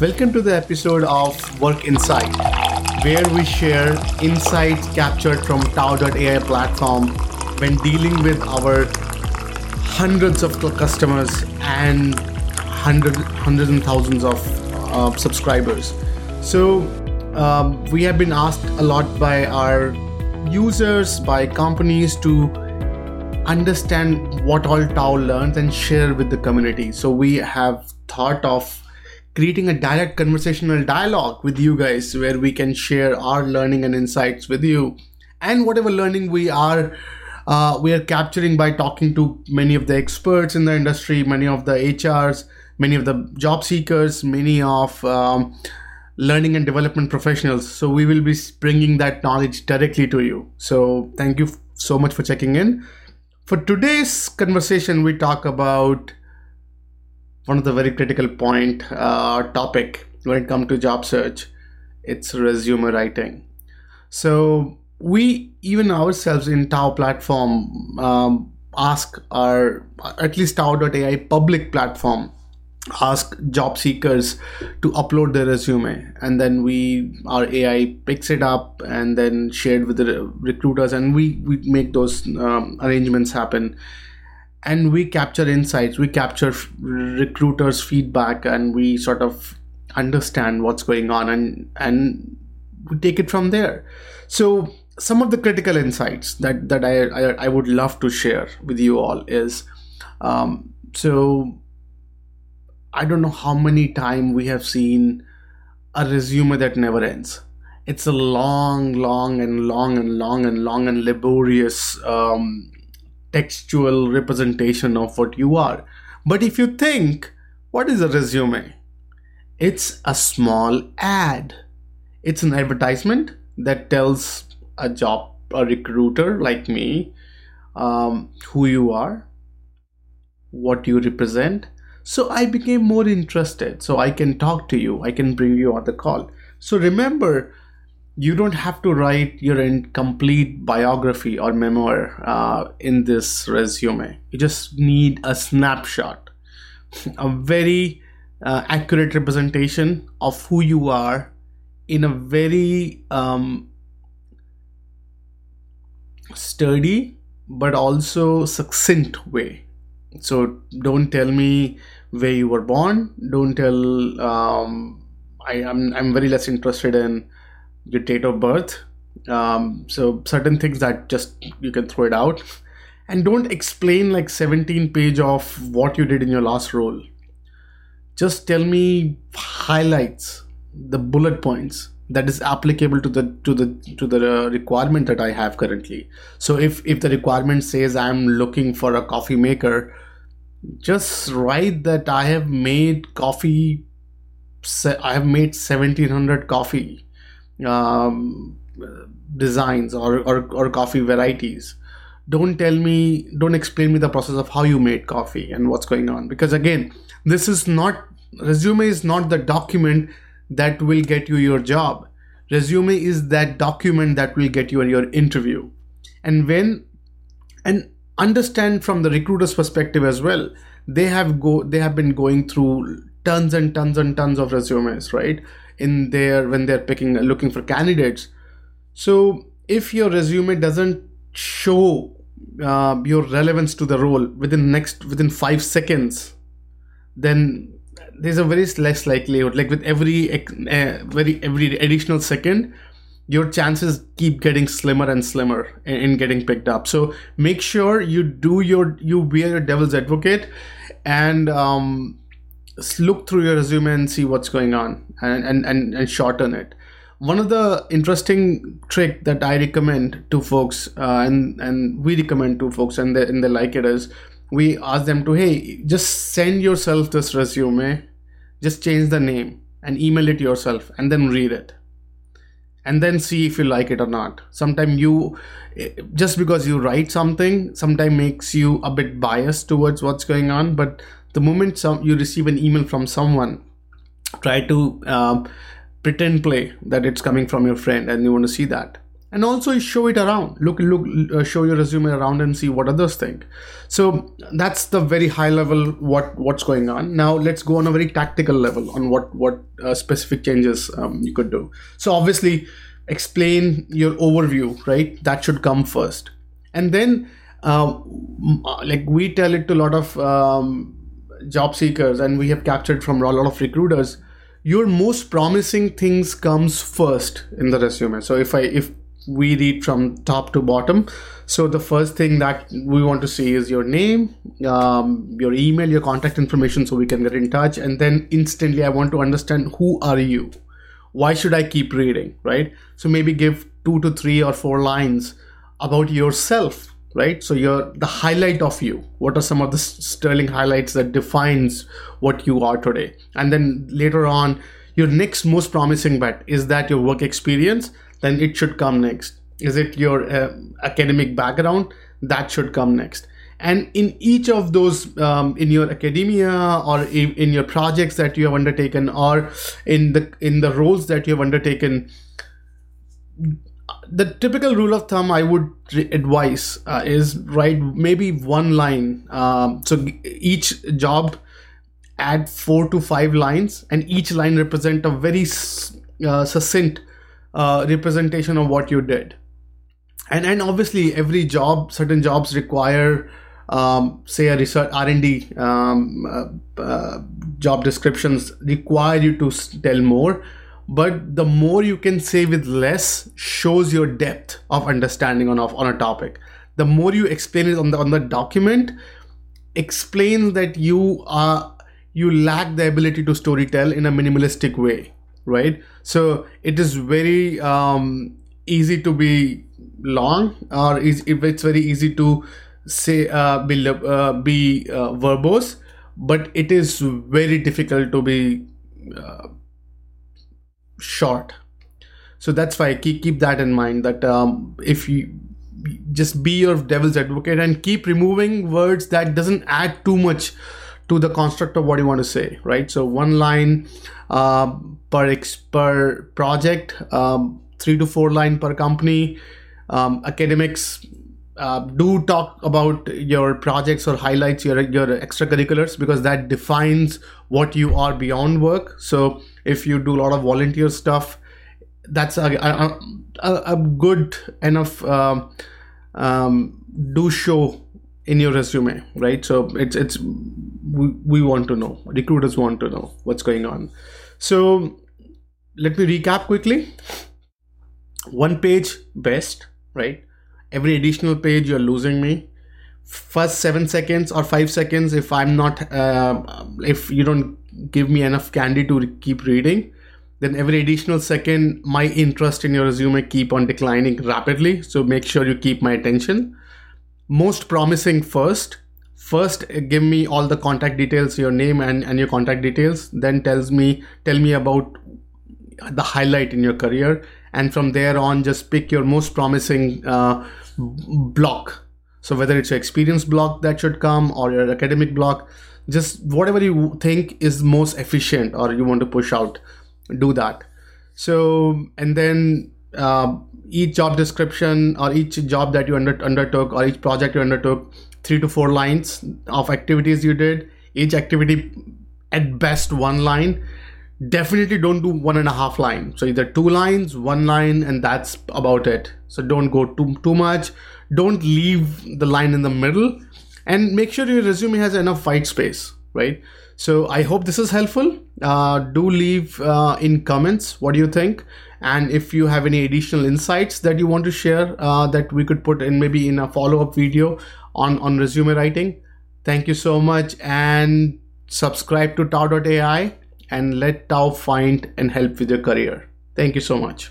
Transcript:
Welcome to the episode of Work Insight, where we share insights captured from Tao.ai platform when dealing with our hundreds of customers and hundred, hundreds and thousands of uh, subscribers. So, um, we have been asked a lot by our users, by companies to understand what all Tao learns and share with the community. So, we have thought of creating a direct conversational dialogue with you guys where we can share our learning and insights with you. And whatever learning we are uh, we are capturing by talking to many of the experts in the industry many of the hrs many of the job seekers many of um, learning and development professionals. So we will be bringing that knowledge directly to you. So thank you so much for checking in. For today's conversation we talk about one of the very critical point uh, topic when it comes to job search it's resume writing. So we even ourselves in Tao platform um, ask our at least tao.ai public platform ask job seekers to upload their resume. And then we our ai picks it up and then shared with the recruiters and we we make those um, arrangements happen and we capture insights we capture recruiters feedback and we sort of understand what's going on and and we take it from there. So some of the critical insights that that i i, I would love to share with you all is um, so i don't know how many time we have seen a resume that never ends. It's a long long and long and long and long and laborious um, textual representation of what you are. But if you think, what is a resume? It's a small ad. It's an advertisement that tells a job, a recruiter like me, um, who you are, what you represent. So I became more interested. So I can talk to you, I can bring you on the call. So remember, you don't have to write your complete biography or memoir uh, in this resume. You just need a snapshot, a very uh, accurate representation of who you are in a very um, sturdy but also succinct way. So don't tell me where you were born. Don't tell. Um, I am. I'm, I'm very less interested in your date of birth. Um, so certain things that just you can throw it out. And don't explain like 17 page of what you did in your last role. Just tell me highlights the bullet points that is applicable to the to the to the uh, requirement that i have currently. So if if the requirement says i'm looking for a coffee maker just write that i have made coffee i have made 1700 coffee um, designs or, or, or coffee varieties. Don't tell me don't explain me the process of how you made coffee and what's going on. Because again this is not resume is not the document that will get you your job. Resume is that document that will get you your interview. And when and understand from the recruiter's perspective as well they have go they have been going through tons and tons and tons of resumes right in there when they're picking looking for candidates. So if your resume doesn't show uh, your relevance to the role within next within five seconds then there's a very less likelihood like with every uh, very every additional second your chances keep getting slimmer and slimmer in, in, getting picked up. So make sure you do your you be a devil's advocate and um, look through your resume and see what's going on and, and, and, and shorten it. One of the interesting trick that I recommend to folks uh, and, and we recommend to folks and they, and they like it is we ask them to, hey, just send yourself this resume, just change the name and email it yourself and then read it and then see if you like it or not sometimes you just because you write something sometimes makes you a bit biased towards what's going on but the moment some you receive an email from someone try to uh, pretend play that it's coming from your friend and you want to see that. And also show it around. Look look uh, show your resume around and see what others think. So that's the very high level what what's going on. Now let's go on a very tactical level on what what uh, specific changes um, you could do. So obviously explain your overview right? That should come first. And then uh, like we tell it to a lot of um, job seekers and we have captured from a lot of recruiters your most promising things comes first in the resume. So if i if we read from top to bottom so the first thing that we want to see is your name um, your email your contact information so we can get in touch and then instantly i want to understand who are you? Why should i keep reading right? So maybe give two to three or four lines about yourself right? So you're the highlight of you. What are some of the sterling highlights that defines what you are today? And then later on your next most promising bet is that your work experience? Then it should come next. Is it your uh, academic background? That should come next. And in each of those um, in your academia or in, in your projects that you have undertaken or in the in the roles that you have undertaken the typical rule of thumb I would advise uh, is write maybe one line. Um, so each job add four to five lines, and each line represent a very uh, succinct uh, representation of what you did. And and obviously every job, certain jobs require. Um, say a research R&D um, uh, uh, job descriptions require you to tell more but the more you can say with less shows your depth of understanding on, of, on a topic. The more you explain it on the on the document explains that you are you lack the ability to storytell in a minimalistic way right? So it is very um, easy to be long or is it's very easy to say uh, be uh, be uh, verbose but it is very difficult to be uh, short. So that's why keep keep that in mind that um, if you just be your devil's advocate and keep removing words that doesn't add too much to the construct of what you want to say right? So one line uh, per ex- per project um, three to four line per company um, academics uh, do talk about your projects or highlights your your extracurriculars because that defines what you are beyond work. So if you do a lot of volunteer stuff that's a, a, a, good enough um, um, do show in your resume right? So it's it's we, we want to know. Recruiters want to know what's going on. So let me recap quickly. One page best right? Every additional page you're losing me. First seven seconds or five seconds if i'm not uh, if you don't give me enough candy to keep reading then every additional second my interest in your resume keep on declining rapidly. So make sure you keep my attention. Most promising first. First give me all the contact details your name and, and your contact details. Then tells me tell me about the highlight in your career. And from there on just pick your most promising uh, block. So whether it's your experience block that should come or your academic block just whatever you think is most efficient or you want to push out do that. So and then uh, each job description or each job that you under, undertook or each project you undertook three to four lines of activities you did each activity at best one line. Definitely don't do one and a half line. So either two lines one line and that's about it. So don't go too too much. Don't leave the line in the middle and make sure your resume has enough white space right so i hope this is helpful uh, do leave uh, in comments what do you think and if you have any additional insights that you want to share uh, that we could put in maybe in a follow-up video on on resume writing thank you so much and subscribe to tao.ai and let Tao find and help with your career. Thank you so much.